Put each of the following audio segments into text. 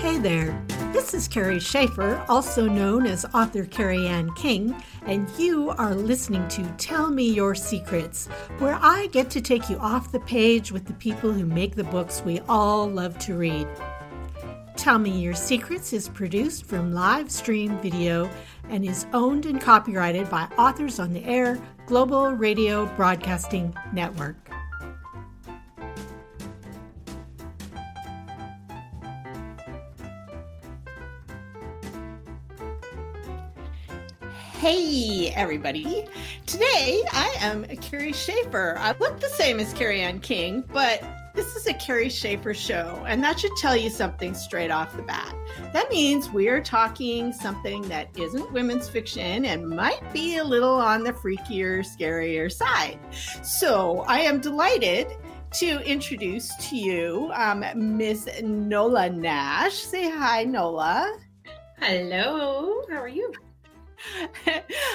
Hey there, this is Kerry Schafer, also known as author Kerry Anne King, and you are listening to Tell Me Your Secrets, where I get to take you off the page with the people who make the books we all love to read. Tell Me Your Secrets is produced from live stream video and is owned and copyrighted by Authors on the Air Global Radio Broadcasting Network. Hey, everybody. Today I am Kerry Schafer. I look the same as Kerry Anne King, but this is a Kerry Schafer show, and that should tell you something straight off the bat. That means we are talking something that isn't women's fiction and might be a little on the freakier, scarier side. So I am delighted to introduce to you um, Miss Nola Nash. Say hi, Nola. Hello. How are you?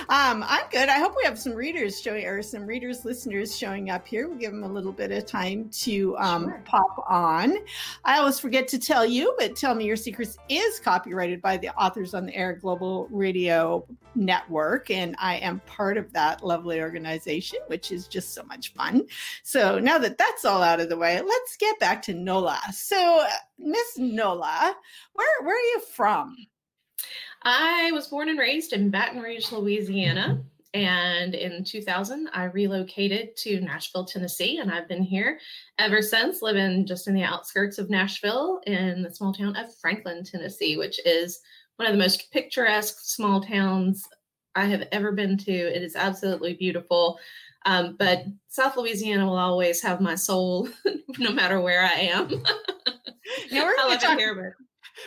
um, I'm good. I hope we have some readers showing or some readers, listeners showing up here. We'll give them a little bit of time to um, sure. pop on. I always forget to tell you, but Tell Me Your Secrets is copyrighted by the Authors on the Air Global Radio Network, and I am part of that lovely organization, which is just so much fun. So now that that's all out of the way, let's get back to Nola. So, Miss Nola, where where are you from? I was born and raised in Baton Rouge, Louisiana. And in 2000, I relocated to Nashville, Tennessee, and I've been here ever since, living just in the outskirts of Nashville in the small town of Franklin, Tennessee, which is one of the most picturesque small towns I have ever been to. It is absolutely beautiful. Um, but South Louisiana will always have my soul, no matter where I am. Now we're going to talk. Here,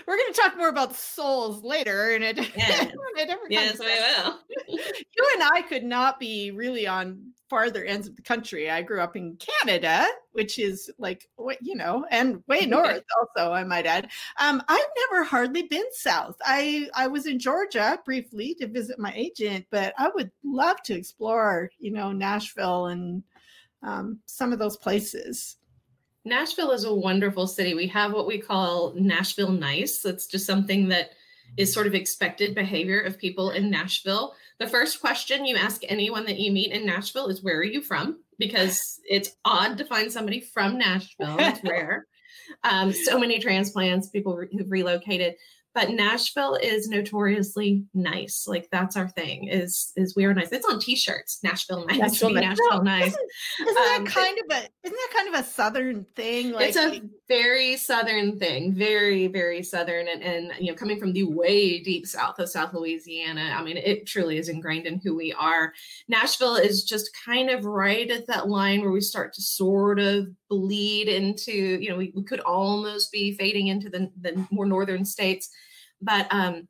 we're going to talk more about souls later in a, yes. in a different yes we will. You and i could not be really on farther ends of the country. I grew up in canada which is like you know and way north also i might add. Um, i've never hardly been south. I i was in georgia briefly to visit my agent but i would love to explore you know nashville and um, some of those places Nashville is a wonderful city. We have what we call Nashville nice. That's just something that is sort of expected behavior of people in Nashville. The first question you ask anyone that you meet in Nashville is, Where are you from? Because it's odd to find somebody from Nashville. It's rare. Um, so many transplants, people who've relocated but Nashville is notoriously nice. Like that's our thing. Is is we are nice. It's on T-shirts. Nashville nice. Nashville, Nashville nice. Isn't, isn't um, that kind of a isn't that kind of a southern thing? Like, it's a very southern thing. Very very southern, and and you know coming from the way deep south of South Louisiana. I mean, it truly is ingrained in who we are. Nashville is just kind of right at that line where we start to sort of bleed into. You know, we, we could almost be fading into the the more northern states but um,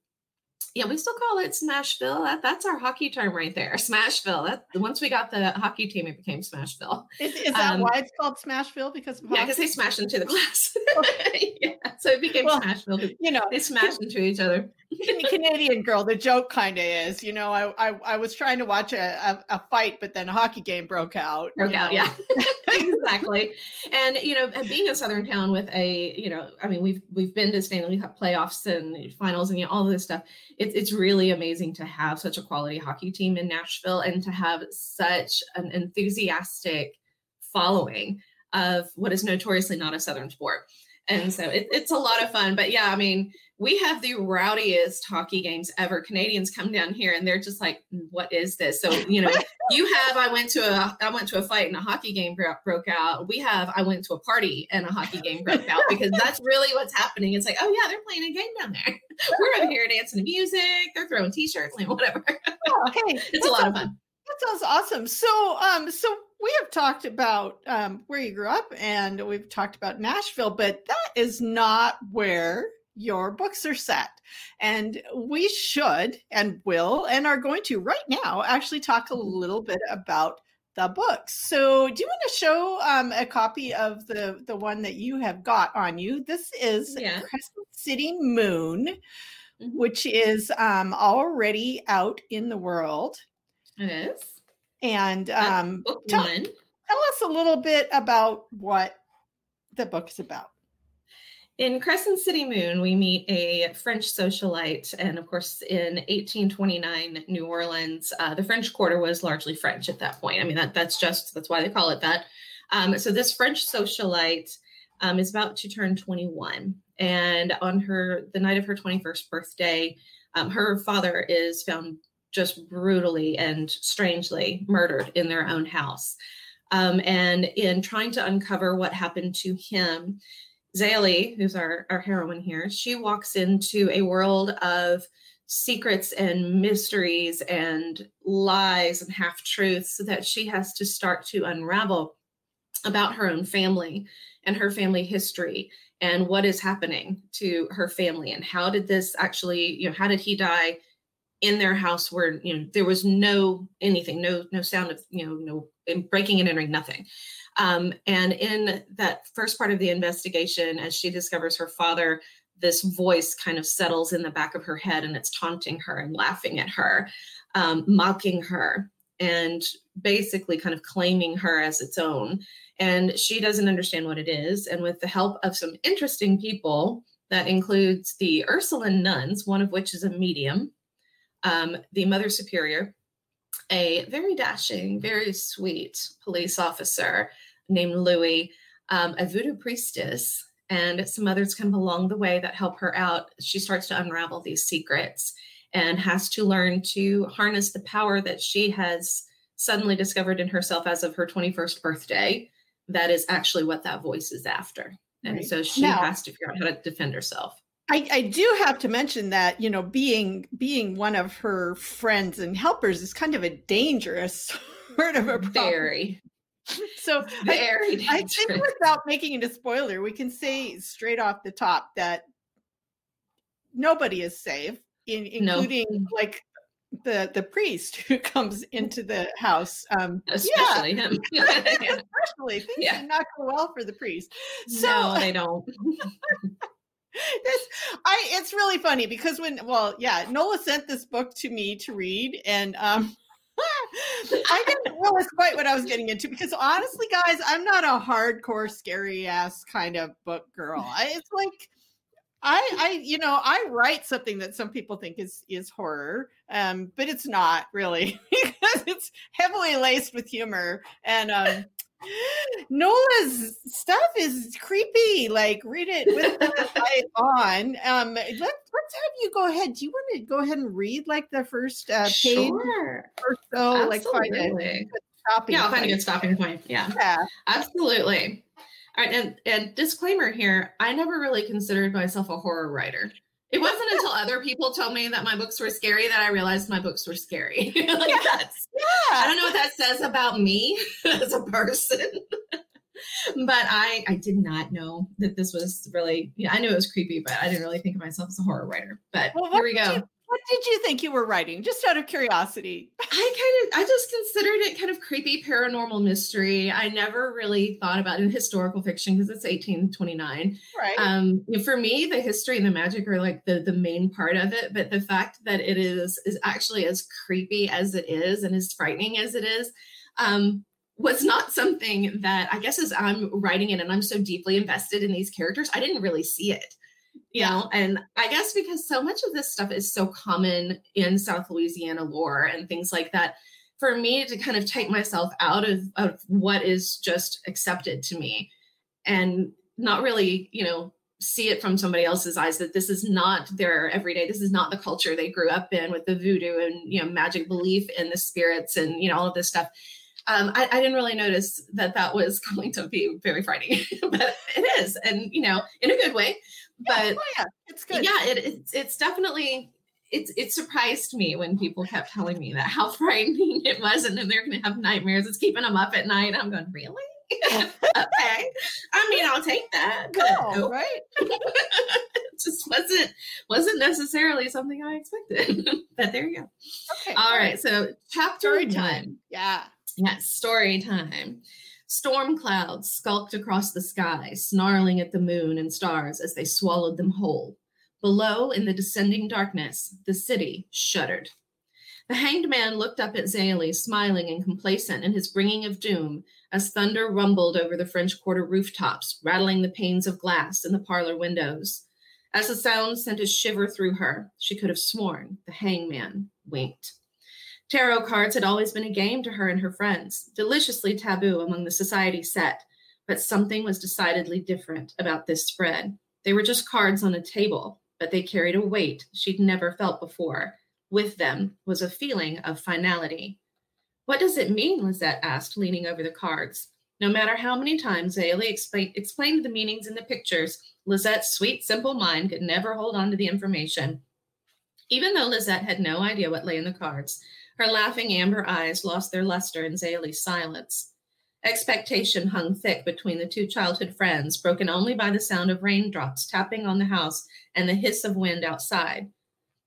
yeah, we still call it Smashville. That, that's our hockey term right there, Smashville. That once we got the hockey team, it became Smashville. Is, is that um, why it's called Smashville? Because yeah, because they smashed into the glass. so it became well, Smashville. You know, they smashed into each other. Canadian girl, the joke kind of is, you know, I, I, I was trying to watch a, a, a, fight, but then a hockey game broke out. Broke out, know? yeah, exactly. And you know, uh, being a southern town with a, you know, I mean, we've we've been to Stanley Cup playoffs and finals and you know, all of this stuff. It's it's really amazing to have such a quality hockey team in Nashville and to have such an enthusiastic following of what is notoriously not a southern sport and so it, it's a lot of fun but yeah i mean we have the rowdiest hockey games ever. Canadians come down here and they're just like, "What is this?" So you know, you have. I went to a I went to a fight and a hockey game broke, broke out. We have. I went to a party and a hockey game broke out because that's really what's happening. It's like, oh yeah, they're playing a game down there. We're over here dancing to music. They're throwing t-shirts, like whatever. Oh, hey, it's a lot of fun. That sounds awesome. So, um, so we have talked about um, where you grew up and we've talked about Nashville, but that is not where your books are set. And we should and will and are going to right now actually talk a mm-hmm. little bit about the books. So, do you want to show um, a copy of the the one that you have got on you? This is yeah. Crescent City Moon, mm-hmm. which is um, already out in the world. It is. And um, tell, tell us a little bit about what the book is about. In Crescent City Moon, we meet a French socialite. And of course, in 1829, New Orleans, uh, the French Quarter was largely French at that point. I mean, that, that's just, that's why they call it that. Um, so this French socialite um, is about to turn 21. And on her, the night of her 21st birthday, um, her father is found just brutally and strangely murdered in their own house. Um, and in trying to uncover what happened to him, Zélie, who's our, our heroine here, she walks into a world of secrets and mysteries and lies and half truths that she has to start to unravel about her own family and her family history and what is happening to her family and how did this actually you know how did he die in their house where you know there was no anything no no sound of you know no breaking and entering nothing um, and in that first part of the investigation, as she discovers her father, this voice kind of settles in the back of her head and it's taunting her and laughing at her, um, mocking her, and basically kind of claiming her as its own. And she doesn't understand what it is. And with the help of some interesting people, that includes the Ursuline nuns, one of which is a medium, um, the Mother Superior, a very dashing, very sweet police officer named Louis, um, a voodoo priestess, and some others kind of along the way that help her out. She starts to unravel these secrets and has to learn to harness the power that she has suddenly discovered in herself as of her 21st birthday. That is actually what that voice is after. And right. so she now, has to figure out how to defend herself. I, I, do have to mention that you know being being one of her friends and helpers is kind of a dangerous sort of a problem. very so I, I, think without making it a spoiler, we can say straight off the top that nobody is safe, in, including no. like the the priest who comes into the house. Um, especially yeah. him. especially things yeah. not go well for the priest. So no, they don't. this I it's really funny because when well yeah Nola sent this book to me to read and um I didn't realize quite what I was getting into because honestly, guys, I'm not a hardcore, scary ass kind of book girl. I, it's like I, I, you know, I write something that some people think is is horror, um, but it's not really because it's heavily laced with humor and um, Nola's stuff is creepy. Like, read it with the light on. Um, let's let's have you go ahead. Do you want to go ahead and read like the first uh, page sure. or so? Like, find a stopping. Yeah, I'll find a good stopping point. Yeah, yeah, absolutely. All right, and and disclaimer here: I never really considered myself a horror writer. It wasn't until other people told me that my books were scary that I realized my books were scary. like yeah. that's yeah. I don't know what that says about me as a person. but I I did not know that this was really yeah, I knew it was creepy, but I didn't really think of myself as a horror writer. But well, here we go. What did you think you were writing? Just out of curiosity. I kind of, I just considered it kind of creepy paranormal mystery. I never really thought about it in historical fiction because it's 1829. Right. Um, for me, the history and the magic are like the the main part of it, but the fact that it is is actually as creepy as it is and as frightening as it is. Um, was not something that I guess as I'm writing it and I'm so deeply invested in these characters, I didn't really see it you know and i guess because so much of this stuff is so common in south louisiana lore and things like that for me to kind of take myself out of, of what is just accepted to me and not really you know see it from somebody else's eyes that this is not their everyday this is not the culture they grew up in with the voodoo and you know magic belief in the spirits and you know all of this stuff. Um, I, I, didn't really notice that that was going to be very frightening, but it is, and you know, in a good way but yeah, oh yeah, it's good. Yeah, it, it's it's definitely it's it surprised me when people kept telling me that how frightening it was, and then they're going to have nightmares. It's keeping them up at night. I'm going, really? okay. I mean, I'll take that. Cool, right? it just wasn't wasn't necessarily something I expected. but there you go. Okay. All right. right. So chapter story time. Yeah. Yes, story time. Storm clouds skulked across the sky, snarling at the moon and stars as they swallowed them whole. Below, in the descending darkness, the city shuddered. The hanged man looked up at Zélie, smiling and complacent in his bringing of doom, as thunder rumbled over the French Quarter rooftops, rattling the panes of glass in the parlor windows. As the sound sent a shiver through her, she could have sworn the hangman winked. Tarot cards had always been a game to her and her friends, deliciously taboo among the society set, but something was decidedly different about this spread. They were just cards on a table, but they carried a weight she'd never felt before. With them was a feeling of finality. What does it mean? Lisette asked, leaning over the cards. No matter how many times Zélie explain, explained the meanings in the pictures, Lisette's sweet, simple mind could never hold on to the information. Even though Lisette had no idea what lay in the cards, her laughing amber eyes lost their luster in Zélie's silence. Expectation hung thick between the two childhood friends, broken only by the sound of raindrops tapping on the house and the hiss of wind outside.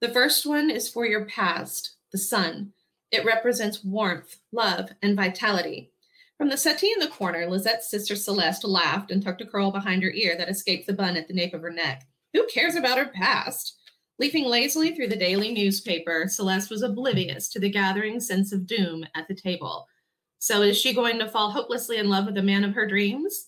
The first one is for your past, the sun. It represents warmth, love, and vitality. From the settee in the corner, Lisette's sister Celeste laughed and tucked a curl behind her ear that escaped the bun at the nape of her neck. Who cares about her past? Leafing lazily through the daily newspaper, Celeste was oblivious to the gathering sense of doom at the table. So is she going to fall hopelessly in love with the man of her dreams?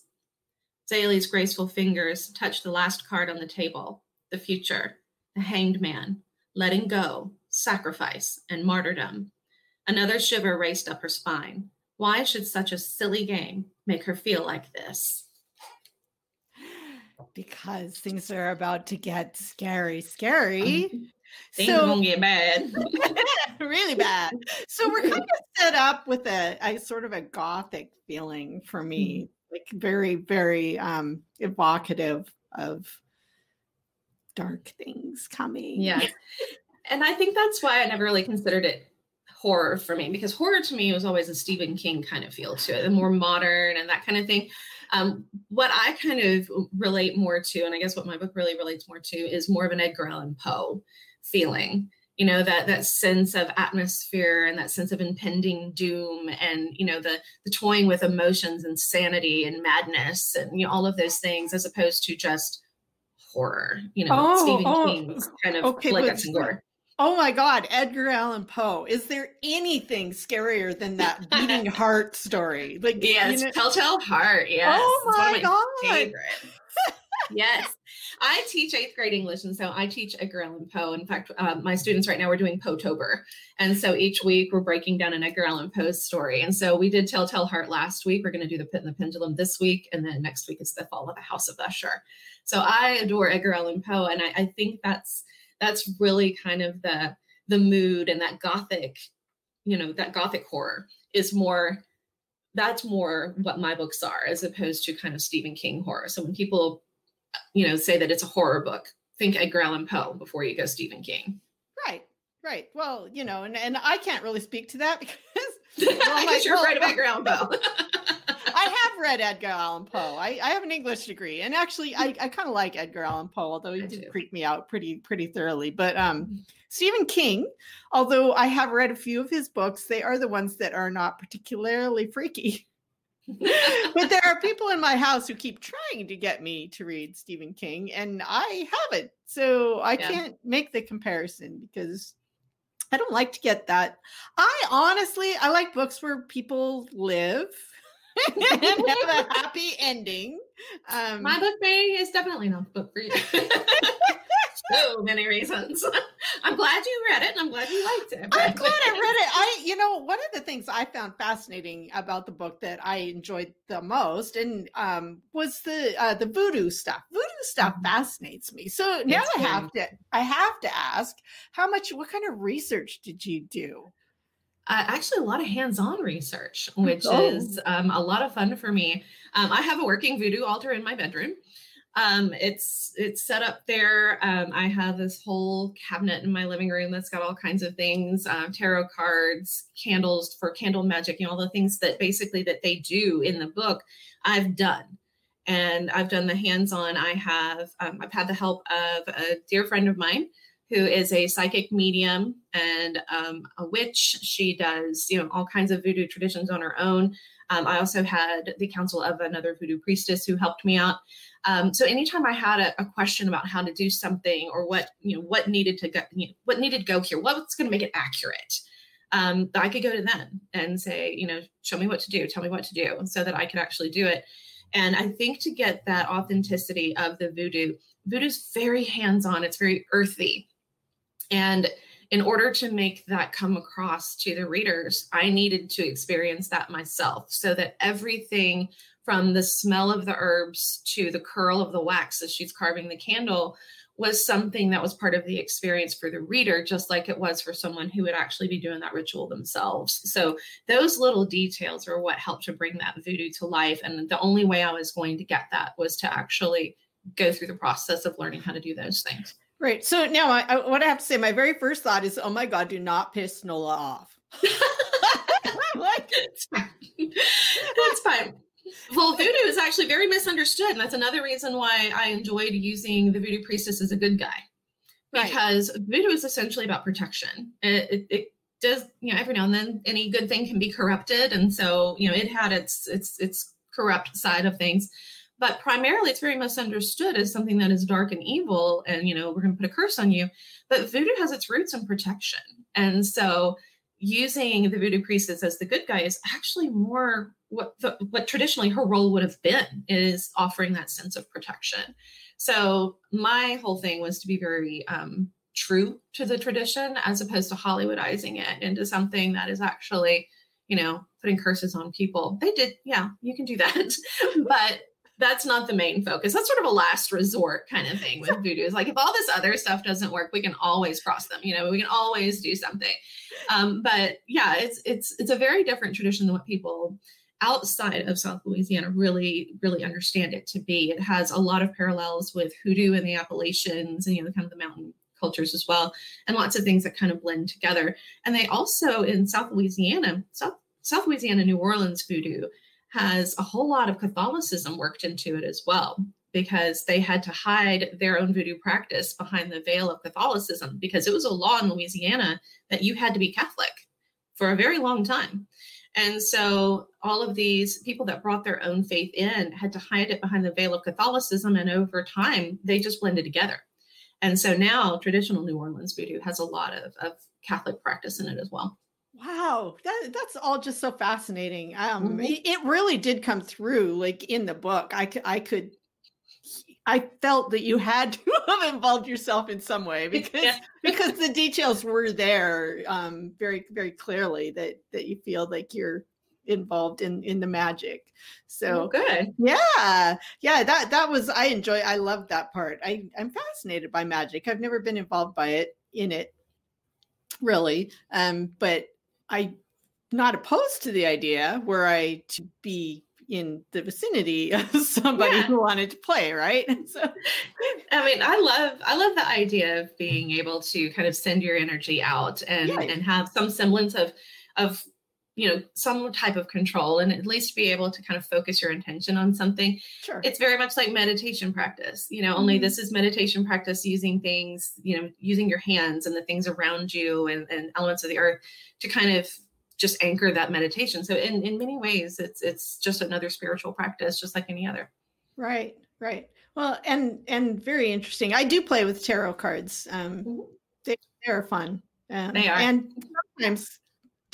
Zélie's graceful fingers touched the last card on the table, the future, the hanged man, letting go, sacrifice, and martyrdom. Another shiver raced up her spine. Why should such a silly game make her feel like this? Because things are about to get scary, scary. Um, things so, gonna get bad. really bad. So we're kind of set up with a, a sort of a gothic feeling for me, mm-hmm. like very, very um evocative of dark things coming. Yeah. and I think that's why I never really considered it horror for me because horror to me was always a Stephen King kind of feel to it, the more modern and that kind of thing. Um, what I kind of relate more to, and I guess what my book really relates more to, is more of an Edgar Allan Poe feeling. You know that that sense of atmosphere and that sense of impending doom, and you know the the toying with emotions and sanity and madness, and you know all of those things, as opposed to just horror. You know, oh, Stephen oh, King's kind of okay, like gore. Oh my God, Edgar Allan Poe. Is there anything scarier than that beating heart story? Like yes, you know, Telltale Heart. Yes. Oh my, my God. Yes. I teach eighth grade English, and so I teach Edgar Allan Poe. In fact, uh, my students right now we're doing Poetober, and so each week we're breaking down an Edgar Allan Poe story. And so we did Telltale Heart last week. We're going to do The Pit and the Pendulum this week, and then next week is The Fall of the House of Usher. So I adore Edgar Allan Poe, and I, I think that's that's really kind of the the mood and that gothic you know that gothic horror is more that's more what my books are as opposed to kind of stephen king horror. So when people you know say that it's a horror book think edgar allan poe before you go stephen king. Right right. Well you know and, and i can't really speak to that because well, my, you're well, right about edgar allan poe read Edgar Allan Poe. I, I have an English degree, and actually, I, I kind of like Edgar Allan Poe, although he I did do. creep me out pretty pretty thoroughly. But um, mm-hmm. Stephen King, although I have read a few of his books, they are the ones that are not particularly freaky. but there are people in my house who keep trying to get me to read Stephen King, and I haven't. So I yeah. can't make the comparison because I don't like to get that. I honestly, I like books where people live and have a happy ending. Um, My book Bay is definitely not the book for you. so many reasons. I'm glad you read it and I'm glad you liked it. I'm glad I read it. I, you know, one of the things I found fascinating about the book that I enjoyed the most and um, was the uh, the voodoo stuff. Voodoo stuff mm-hmm. fascinates me. So now it's I have to I have to ask, how much what kind of research did you do? Uh, actually a lot of hands-on research, which oh. is um, a lot of fun for me. Um, I have a working voodoo altar in my bedroom. Um, it's it's set up there. Um, I have this whole cabinet in my living room that's got all kinds of things, uh, tarot cards, candles for candle magic, you know, all the things that basically that they do in the book. I've done, and I've done the hands-on. I have um, I've had the help of a dear friend of mine who is a psychic medium and um, a witch. She does, you know, all kinds of voodoo traditions on her own. Um, I also had the counsel of another voodoo priestess who helped me out. Um, so anytime I had a, a, question about how to do something or what you know what needed to go, you know, what needed to go here, what's going to make it accurate, um, I could go to them and say, you know, show me what to do, tell me what to do, so that I could actually do it. And I think to get that authenticity of the voodoo, voodoo is very hands on, it's very earthy. And in order to make that come across to the readers, I needed to experience that myself so that everything from the smell of the herbs to the curl of the wax as she's carving the candle was something that was part of the experience for the reader, just like it was for someone who would actually be doing that ritual themselves. So, those little details are what helped to bring that voodoo to life. And the only way I was going to get that was to actually go through the process of learning how to do those things. Right. So, now I, I, what I have to say, my very first thought is, oh my God, do not piss Nola off. like, it's fine. Well, voodoo is actually very misunderstood. And that's another reason why I enjoyed using the voodoo priestess as a good guy. Because voodoo is essentially about protection. It, it, it, does, you know, every now and then any good thing can be corrupted. And so, you know, it had its its its corrupt side of things. But primarily it's very misunderstood as something that is dark and evil and you know, we're gonna put a curse on you. But voodoo has its roots in protection. And so using the voodoo priestess as the good guy is actually more what the, what traditionally her role would have been is offering that sense of protection. So my whole thing was to be very um, true to the tradition as opposed to Hollywoodizing it into something that is actually, you know, putting curses on people. They did, yeah, you can do that, but that's not the main focus. That's sort of a last resort kind of thing with voodoo. Is like if all this other stuff doesn't work, we can always cross them. You know, we can always do something. Um, but yeah, it's it's it's a very different tradition than what people outside of South Louisiana really, really understand it to be. It has a lot of parallels with hoodoo and the Appalachians and, you know, the kind of the mountain cultures as well, and lots of things that kind of blend together. And they also, in South Louisiana, South, South Louisiana, New Orleans voodoo has a whole lot of Catholicism worked into it as well because they had to hide their own voodoo practice behind the veil of Catholicism because it was a law in Louisiana that you had to be Catholic for a very long time. And so all of these people that brought their own faith in had to hide it behind the veil of Catholicism. And over time, they just blended together. And so now traditional New Orleans voodoo has a lot of, of Catholic practice in it as well. Wow, that, that's all just so fascinating. Um, mm-hmm. it, it really did come through like in the book. I, I could I felt that you had to have involved yourself in some way because yeah. because the details were there um, very very clearly that that you feel like you're involved in in the magic. So oh, good. Yeah. Yeah, that that was I enjoy I love that part. I I'm fascinated by magic. I've never been involved by it in it really. Um but I not opposed to the idea were I to be in the vicinity of somebody yeah. who wanted to play right so i mean i love i love the idea of being able to kind of send your energy out and yeah. and have some semblance of of you know some type of control and at least be able to kind of focus your intention on something sure it's very much like meditation practice you know mm-hmm. only this is meditation practice using things you know using your hands and the things around you and, and elements of the earth to kind of just anchor that meditation. So in, in many ways, it's it's just another spiritual practice, just like any other. Right, right. Well, and and very interesting. I do play with tarot cards. Um, mm-hmm. they they're fun. Um, they are, and sometimes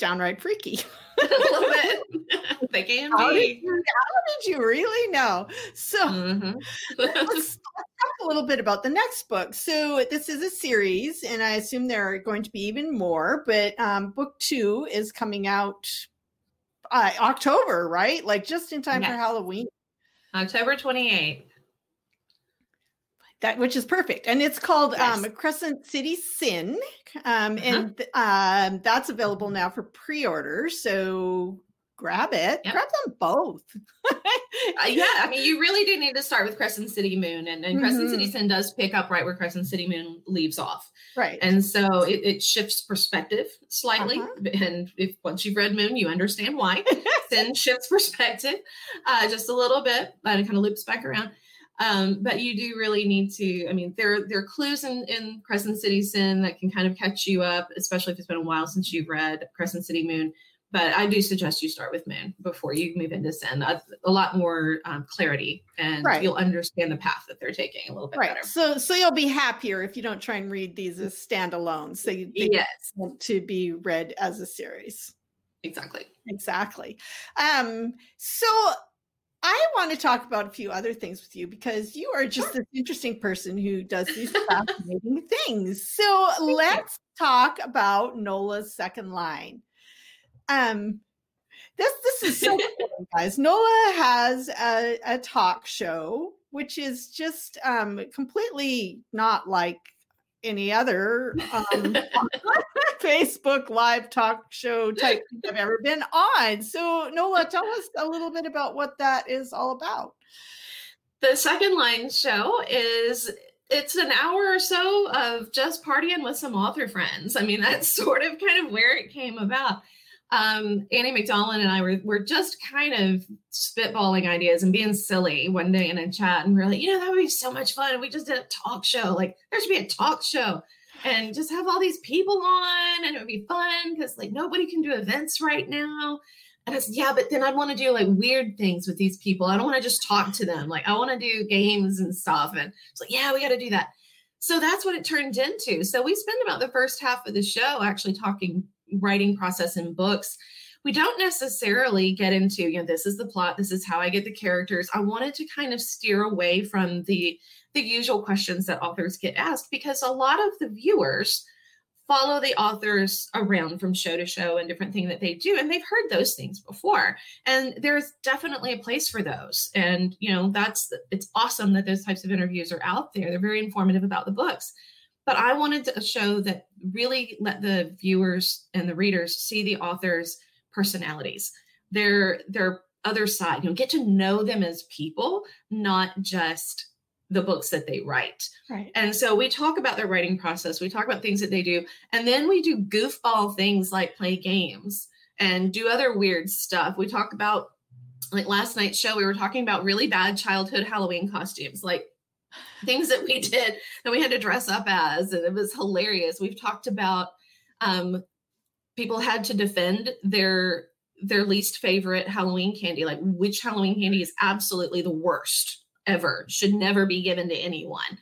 downright freaky. a little bit. they can how be. Did you, how did you really know? So mm-hmm. let's, let's, talk a little bit about the next book. So this is a series, and I assume there are going to be even more. But um, book two is coming out uh, October, right? Like just in time yes. for Halloween. October twenty eighth that which is perfect and it's called yes. um, crescent city sin um, uh-huh. and um, that's available now for pre-order so grab it yep. grab them both uh, yeah i mean you really do need to start with crescent city moon and, and mm-hmm. crescent city mm-hmm. sin does pick up right where crescent city moon leaves off right and so it, it shifts perspective slightly uh-huh. and if once you've read moon you understand why sin shifts perspective uh, just a little bit but it kind of loops back around um, but you do really need to, I mean, there, there are clues in, in Crescent City Sin that can kind of catch you up, especially if it's been a while since you've read Crescent City Moon. but I do suggest you start with Moon before you move into Sin. A, a lot more um, clarity, and right. you'll understand the path that they're taking a little bit right. better. So, so you'll be happier if you don't try and read these as standalone. So you yes, want to be read as a series. Exactly. Exactly. Um, so I want to talk about a few other things with you because you are just sure. this interesting person who does these fascinating things. So Thank let's you. talk about Nola's second line. Um, this this is so cool, guys. Nola has a, a talk show, which is just um, completely not like any other um, Facebook live talk show type I've ever been on. So, Nola, tell us a little bit about what that is all about. The second line show is it's an hour or so of just partying with some author friends. I mean, that's sort of kind of where it came about um, Annie McDonald and I were, were just kind of spitballing ideas and being silly one day in a chat. And we are like, you know, that would be so much fun. We just did a talk show. Like, there should be a talk show and just have all these people on and it would be fun because, like, nobody can do events right now. And I said, yeah, but then I want to do like weird things with these people. I don't want to just talk to them. Like, I want to do games and stuff. And it's like, yeah, we got to do that. So that's what it turned into. So we spent about the first half of the show actually talking writing process in books we don't necessarily get into you know this is the plot this is how i get the characters. I wanted to kind of steer away from the the usual questions that authors get asked because a lot of the viewers follow the authors around from show to show and different thing that they do and they've heard those things before. And there's definitely a place for those. And you know that's it's awesome that those types of interviews are out there. They're very informative about the books. But I wanted to show that really let the viewers and the readers see the author's personalities, their their other side, you know, get to know them as people, not just the books that they write. Right. And so we talk about their writing process, we talk about things that they do, and then we do goofball things like play games and do other weird stuff. We talk about like last night's show, we were talking about really bad childhood Halloween costumes, like things that we did that we had to dress up as and it was hilarious. We've talked about um, people had to defend their their least favorite halloween candy like which halloween candy is absolutely the worst ever should never be given to anyone.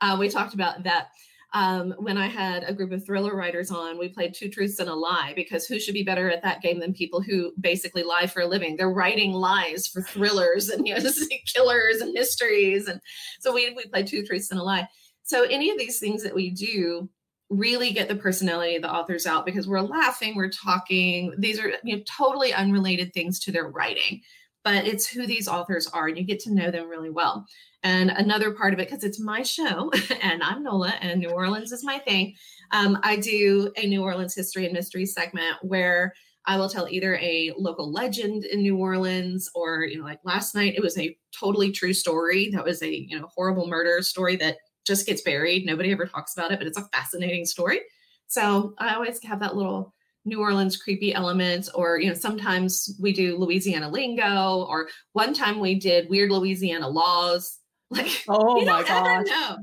Uh, we talked about that um, when I had a group of thriller writers on, we played Two Truths and a Lie because who should be better at that game than people who basically lie for a living? They're writing lies for thrillers and you know killers and mysteries, and so we we played Two Truths and a Lie. So any of these things that we do really get the personality of the authors out because we're laughing, we're talking. These are you know totally unrelated things to their writing, but it's who these authors are, and you get to know them really well. And another part of it, because it's my show and I'm Nola and New Orleans is my thing, um, I do a New Orleans history and mystery segment where I will tell either a local legend in New Orleans or, you know, like last night, it was a totally true story. That was a, you know, horrible murder story that just gets buried. Nobody ever talks about it, but it's a fascinating story. So I always have that little New Orleans creepy elements, or you know, sometimes we do Louisiana lingo, or one time we did weird Louisiana laws. Like, oh you my god, no,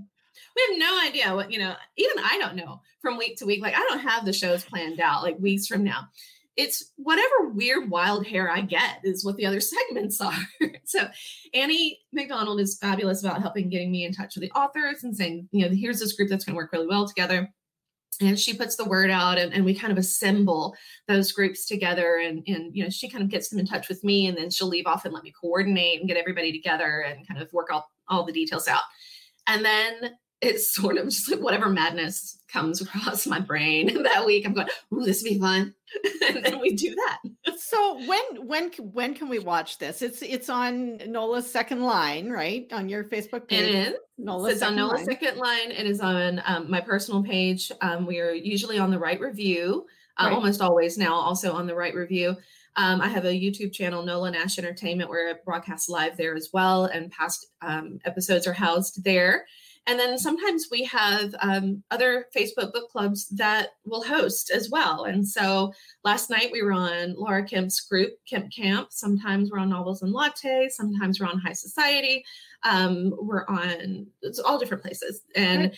we have no idea what you know. Even I don't know from week to week. Like, I don't have the shows planned out like weeks from now. It's whatever weird wild hair I get is what the other segments are. so Annie McDonald is fabulous about helping getting me in touch with the authors and saying, you know, here's this group that's going to work really well together and she puts the word out and, and we kind of assemble those groups together and, and you know she kind of gets them in touch with me and then she'll leave off and let me coordinate and get everybody together and kind of work all, all the details out. And then it's sort of just like whatever madness comes across my brain that week. I'm going, "Ooh, this will be fun," and then we do that. so when when when can we watch this? It's it's on Nola's second line, right, on your Facebook page. It is. Nola's it's on Nola's line. second line. It is on um, my personal page. Um, we are usually on the Right Review, uh, right. almost always now. Also on the Right Review. Um, I have a YouTube channel, Nola Nash Entertainment, where I broadcast live there as well, and past um, episodes are housed there. And then sometimes we have um, other Facebook book clubs that will host as well. And so last night we were on Laura Kemp's group, Kemp Camp. Sometimes we're on Novels and Latte. Sometimes we're on High Society. Um, we're on it's all different places. And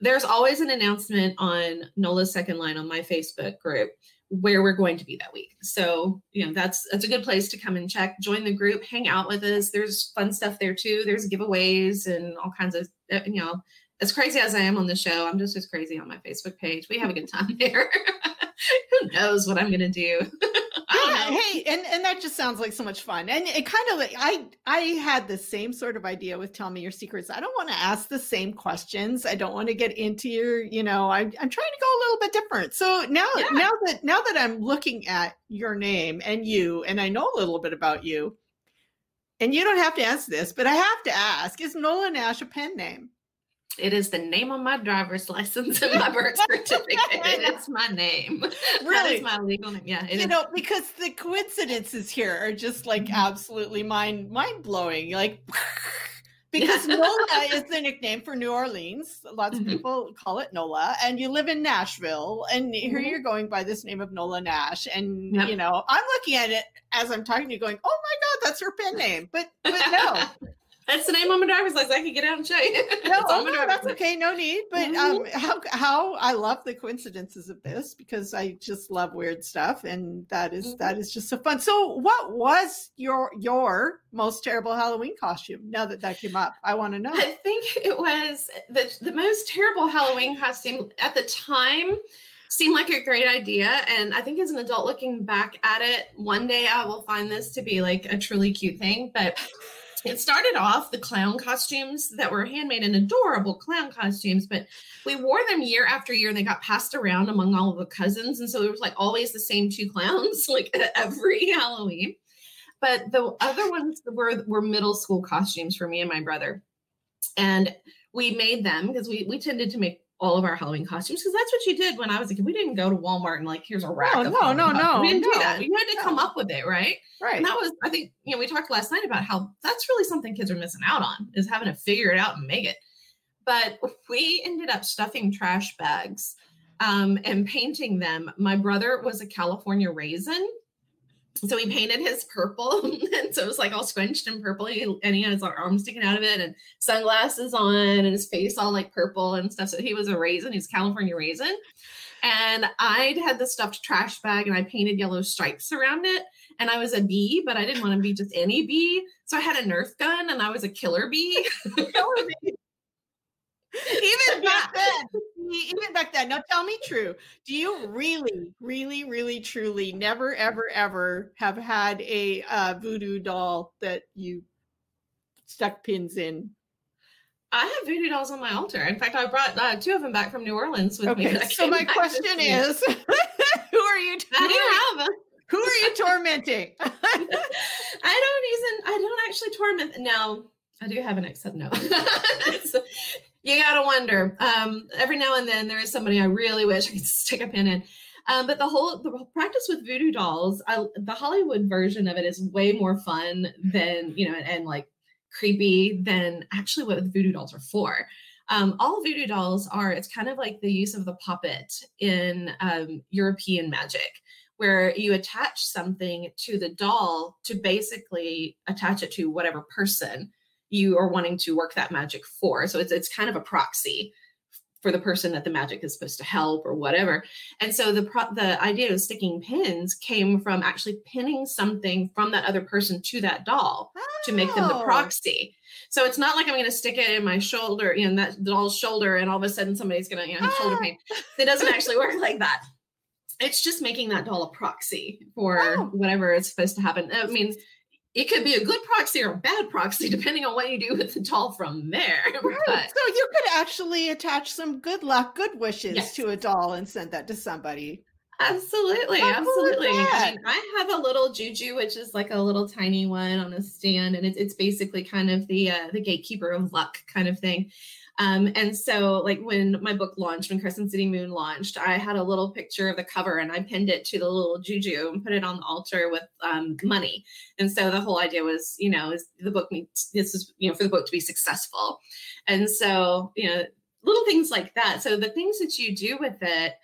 there's always an announcement on Nola's second line on my Facebook group where we're going to be that week. So, you know, that's that's a good place to come and check, join the group, hang out with us. There's fun stuff there too. There's giveaways and all kinds of uh, you know, as crazy as I am on the show, I'm just as crazy on my Facebook page. We have a good time there. Who knows what I'm going to do? yeah, hey, and and that just sounds like so much fun. And it kind of like I I had the same sort of idea with tell me your secrets. I don't want to ask the same questions. I don't want to get into your, you know, I'm I'm trying to go a little bit different. So now yeah. now that now that I'm looking at your name and you and I know a little bit about you, and you don't have to answer this, but I have to ask, is Nola Nash a pen name? It is the name on my driver's license and my birth certificate. it's my name. Really? That is my legal name. Yeah. you is. know, because the coincidences here are just like mm-hmm. absolutely mind mind blowing. Like because Nola is the nickname for New Orleans. Lots mm-hmm. of people call it Nola, and you live in Nashville, and here mm-hmm. you're going by this name of Nola Nash. And yep. you know, I'm looking at it as I'm talking to you, going, "Oh my God, that's her pen name," but but no. That's the name on my driver's license. I can get out and show you. No, oh, no that's okay. No need. But um, mm-hmm. how how I love the coincidences of this because I just love weird stuff, and that is, mm-hmm. that is just so fun. So, what was your your most terrible Halloween costume? Now that that came up, I want to know. I think it was the the most terrible Halloween costume at the time seemed like a great idea. And I think as an adult looking back at it, one day I will find this to be like a truly cute thing. But it started off the clown costumes that were handmade and adorable clown costumes, but we wore them year after year and they got passed around among all of the cousins. And so it was like always the same two clowns, like every Halloween. But the other ones were were middle school costumes for me and my brother. And we made them because we we tended to make all of our Halloween costumes because that's what you did when I was a kid. We didn't go to Walmart and like, here's a rack. No, no, no, no. We didn't no, do that. You had to no. come up with it, right? Right. And that was, I think, you know, we talked last night about how that's really something kids are missing out on is having to figure it out and make it. But we ended up stuffing trash bags um, and painting them. My brother was a California raisin so he painted his purple and so it was like all squenched and purple and he had his arms sticking out of it and sunglasses on and his face all like purple and stuff. So he was a raisin he's california raisin. And i had the stuffed trash bag and i painted yellow stripes around it and i was a bee but i didn't want to be just any bee. So i had a nerf gun and i was a killer bee even back then even back then now tell me true do you really really really truly never ever ever have had a uh, voodoo doll that you stuck pins in I have voodoo dolls on my altar. In fact, I brought uh, two of them back from New Orleans with okay, me. So my question is, who are you? Who, do you have? Who are you tormenting? I don't even. I don't actually torment. No, I do have an ex. No, you gotta wonder. Um, every now and then there is somebody I really wish I could stick a pin in. Um, but the whole the practice with voodoo dolls, I, the Hollywood version of it is way more fun than you know, and, and like creepy than actually what the voodoo dolls are for. Um, all voodoo dolls are it's kind of like the use of the puppet in um, European magic, where you attach something to the doll to basically attach it to whatever person you are wanting to work that magic for. So it's it's kind of a proxy for the person that the magic is supposed to help or whatever. And so the pro- the idea of sticking pins came from actually pinning something from that other person to that doll oh. to make them the oh. proxy. So it's not like I'm going to stick it in my shoulder, in that doll's shoulder, and all of a sudden somebody's going to you know have shoulder ah. pain. It doesn't actually work like that. It's just making that doll a proxy for oh. whatever is supposed to happen. I mean, it could be a good proxy or a bad proxy depending on what you do with the doll from there. Right. But, so you could actually attach some good luck, good wishes yes. to a doll and send that to somebody. Absolutely, How absolutely. I, mean, I have a little juju, which is like a little tiny one on a stand, and it's it's basically kind of the uh, the gatekeeper of luck kind of thing. Um, and so, like when my book launched, when Crescent City Moon launched, I had a little picture of the cover and I pinned it to the little juju and put it on the altar with um, money. And so the whole idea was, you know, is the book needs this is you know for the book to be successful. And so, you know, little things like that. So the things that you do with it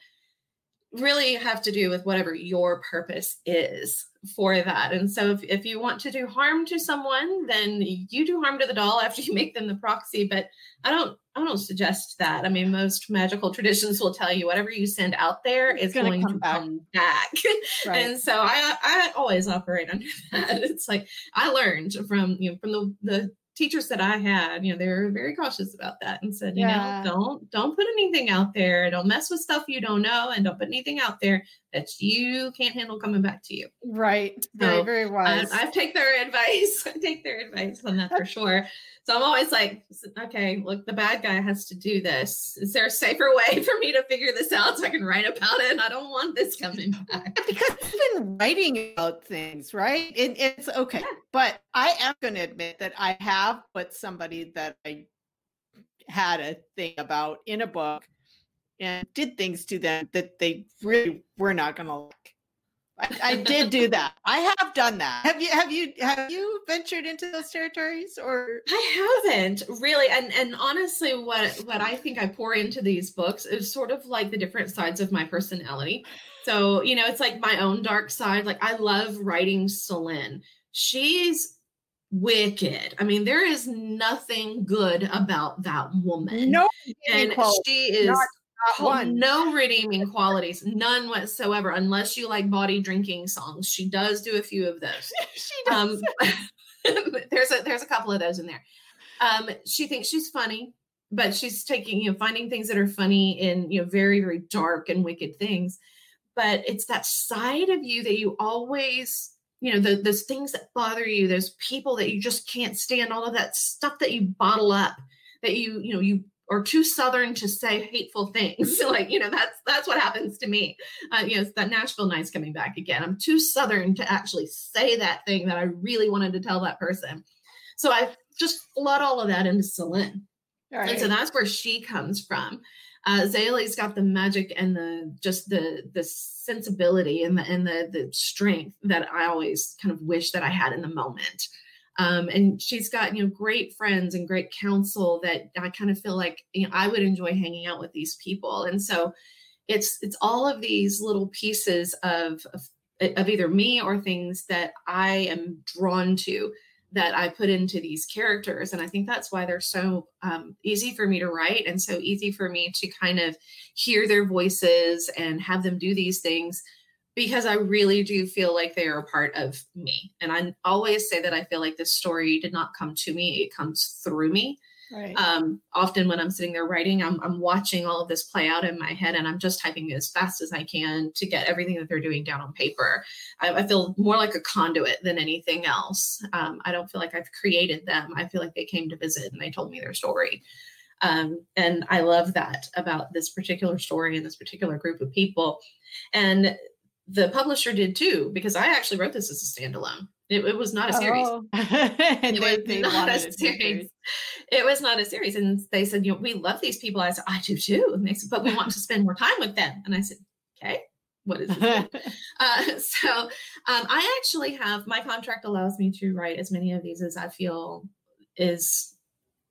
really have to do with whatever your purpose is for that. And so if, if you want to do harm to someone, then you do harm to the doll after you make them the proxy. But I don't I don't suggest that. I mean, most magical traditions will tell you whatever you send out there is going come to back. come back. Right. and so I I always operate under that. It's like I learned from you know from the the teachers that I had, you know, they were very cautious about that and said, you yeah. know, don't don't put anything out there. Don't mess with stuff you don't know, and don't put anything out there that you can't handle coming back to you. Right. Very, very wise. I, I take their advice. I take their advice on that for sure. So I'm always like, okay, look, the bad guy has to do this. Is there a safer way for me to figure this out so I can write about it? I don't want this coming back. because I've been writing about things, right? It, it's okay. But I am going to admit that I have put somebody that I had a thing about in a book and did things to them that they really were not going to like. I, I, did do that. I have done that. Have you have you have you ventured into those territories or I haven't really and and honestly what what I think I pour into these books is sort of like the different sides of my personality. So, you know, it's like my own dark side. Like I love writing Selene. She's wicked. I mean, there is nothing good about that woman. No, and she is not one. No redeeming qualities, none whatsoever, unless you like body drinking songs. She does do a few of those. she does. Um, there's a there's a couple of those in there. Um, she thinks she's funny, but she's taking you know finding things that are funny in you know very very dark and wicked things. But it's that side of you that you always you know the, those things that bother you, those people that you just can't stand, all of that stuff that you bottle up that you you know you or too southern to say hateful things. Like you know that's that's what happens to me. Uh, you know that nashville night's coming back again. I'm too southern to actually say that thing that i really wanted to tell that person. So i just flood all of that into Selene. Right. and so that's where she comes from. Uh Zaley's got the magic and the just the the sensibility and the and the the strength that i always kind of wish that i had in the moment um, and she's got you know great friends and great counsel that I kind of feel like you know, I would enjoy hanging out with these people. And so it's it's all of these little pieces of, of of either me or things that I am drawn to that I put into these characters. And I think that's why they're so um, easy for me to write and so easy for me to kind of hear their voices and have them do these things because I really do feel like they are a part of me. And I always say that I feel like this story did not come to me, it comes through me. Right. Um, often when I'm sitting there writing, I'm, I'm watching all of this play out in my head and I'm just typing as fast as I can to get everything that they're doing down on paper. I, I feel more like a conduit than anything else. Um, I don't feel like I've created them. I feel like they came to visit and they told me their story. Um, and I love that about this particular story and this particular group of people. And the publisher did too, because I actually wrote this as a standalone. It, it was not a series. Oh. it was they not a series. It was not a series. And they said, you know, we love these people. I said, I do too. And they said, but we want to spend more time with them. And I said, okay, what is it? uh, so um, I actually have my contract allows me to write as many of these as I feel is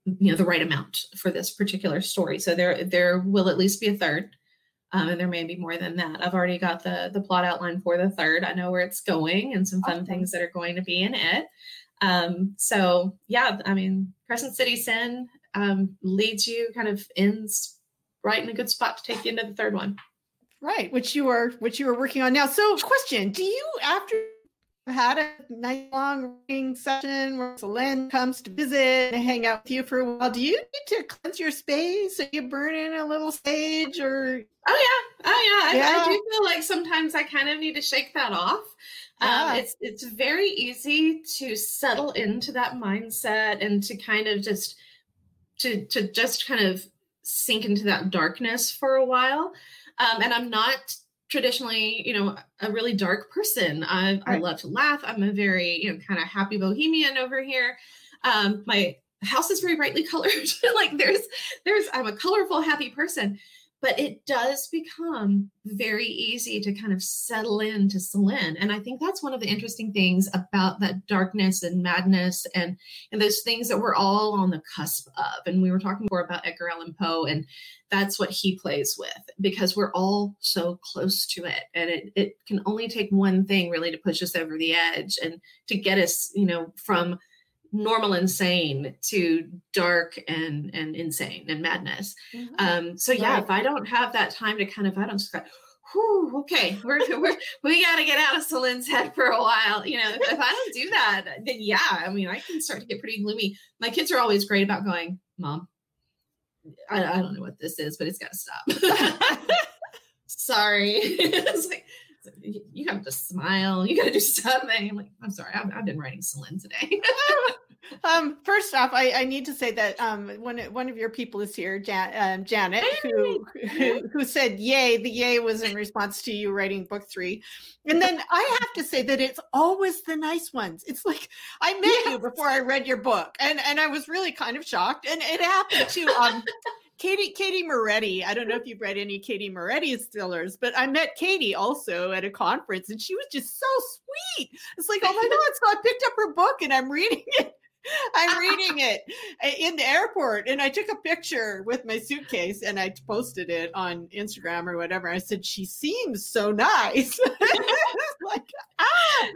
you know the right amount for this particular story. So there there will at least be a third um, and there may be more than that. I've already got the the plot outline for the third. I know where it's going and some fun awesome. things that are going to be in it. Um, so yeah, I mean, Crescent City Sin um, leads you kind of ends right in a good spot to take you into the third one. Right, which you are which you are working on now. So, question: Do you after had a night long reading session where Selene comes to visit and hang out with you for a while. Do you need to cleanse your space? Are you burn in a little sage or? Oh yeah, oh yeah. yeah. I, I, do feel like sometimes I kind of need to shake that off. Um, yeah. Um, it's it's very easy to settle into that mindset and to kind of just to to just kind of sink into that darkness for a while. Um, and I'm not traditionally, you know, a really dark person. I, right. I love to laugh. I'm a very, you know, kind of happy bohemian over here. Um, my house is very brightly colored. like there's, there's, I'm a colorful, happy person. But it does become very easy to kind of settle into Selene. And I think that's one of the interesting things about that darkness and madness and, and those things that we're all on the cusp of. And we were talking more about Edgar Allan Poe, and that's what he plays with because we're all so close to it. And it, it can only take one thing really to push us over the edge and to get us, you know, from normal insane to dark and and insane and madness mm-hmm. um so yeah right. if i don't have that time to kind of i don't just go Whew, okay, we're, we're we got to get out of Selene's head for a while. You know, if, if I don't do that, then yeah, I mean, I can start to get pretty gloomy. My kids are always great about going, Mom, I, I don't know what this is, but it's got to stop. Sorry. it's like, you have to smile. You got to do something. I'm like, I'm sorry. I've, I've been writing Selene today. um, first off, I, I, need to say that um, one one of your people is here, Jan, um, Janet, who, who, who said "yay." The "yay" was in response to you writing book three, and then I have to say that it's always the nice ones. It's like I met yes. you before I read your book, and and I was really kind of shocked, and it happened to um. Katie Katie Moretti. I don't know mm-hmm. if you've read any Katie Moretti's thrillers, but I met Katie also at a conference, and she was just so sweet. It's like, oh my god! So I picked up her book and I'm reading it. I'm reading it in the airport, and I took a picture with my suitcase and I posted it on Instagram or whatever. I said she seems so nice. like ah,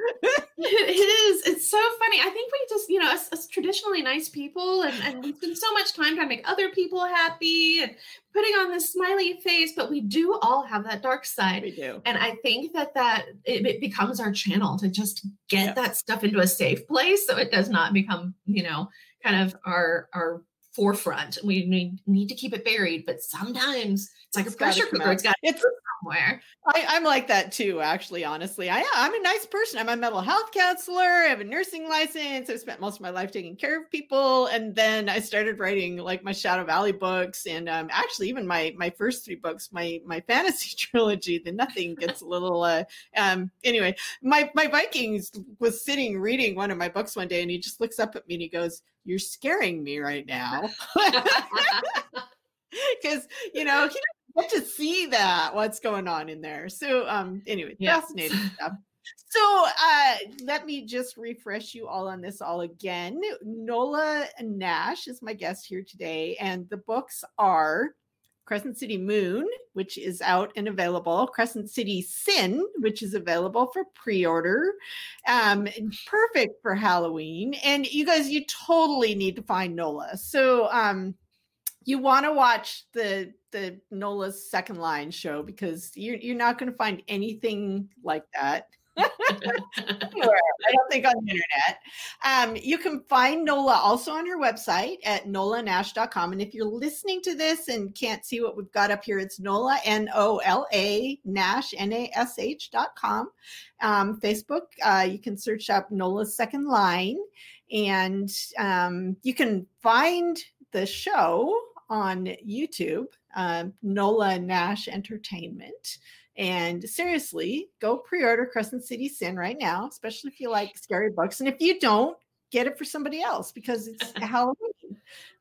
it is. It's so funny. I think we just, you know, as, as traditionally nice people, and, and we spend so much time trying to make other people happy and putting on this smiley face, but we do all have that dark side. We do. And I think that that it, it becomes our channel to just get yeah. that stuff into a safe place so it does not become, you know, kind of our our forefront. We need, need to keep it buried, but sometimes it's like it's a pressure cooker. It's got it's somewhere. I, am like that too, actually, honestly. I I'm a nice person. I'm a mental health counselor. I have a nursing license. I've spent most of my life taking care of people. And then I started writing like my Shadow Valley books and um, actually even my my first three books, my my fantasy trilogy, the nothing gets a little uh um anyway, my my Vikings was sitting reading one of my books one day and he just looks up at me and he goes, You're scaring me right now. because you know he get to see that what's going on in there. So um anyway, yeah. fascinating stuff. So uh let me just refresh you all on this all again. Nola Nash is my guest here today, and the books are Crescent City Moon, which is out and available, Crescent City Sin, which is available for pre-order. Um, perfect for Halloween. And you guys, you totally need to find Nola. So um you want to watch the the Nola's second line show because you're you're not going to find anything like that. I don't think on the internet. Um, you can find Nola also on her website at nolanash.com. And if you're listening to this and can't see what we've got up here, it's Nola, N O L A, Nash, N A S H.com. Um, Facebook, uh, you can search up Nola's Second Line. And um, you can find the show on YouTube, um, Nola Nash Entertainment. And seriously, go pre order Crescent City Sin right now, especially if you like scary books. And if you don't, get it for somebody else because it's Halloween.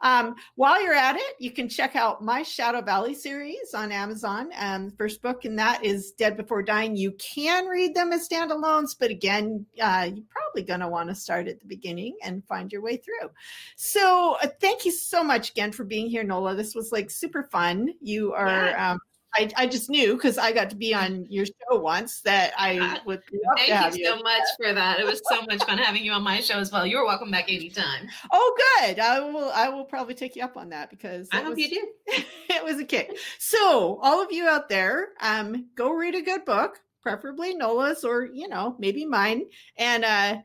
Um, while you're at it, you can check out my Shadow Valley series on Amazon. Um, the first book in that is Dead Before Dying. You can read them as standalones, but again, uh, you're probably going to want to start at the beginning and find your way through. So, uh, thank you so much again for being here, Nola. This was like super fun. You are. Yeah. Um, I, I just knew because I got to be on your show once that I would Thank you so you. much for that. It was so much fun having you on my show as well. You're welcome back anytime. Oh, good. I will. I will probably take you up on that because I hope was, you do. it was a kick. So, all of you out there, um, go read a good book, preferably Nola's or you know maybe mine, and uh,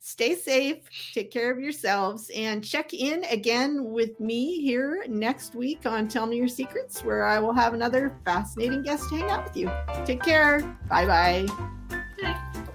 stay safe, take care of yourselves, and check in again with me here next week on Tell Me Your Secrets, where I will have another fascinating guest to hang out with you. Take care. Bye-bye. Bye.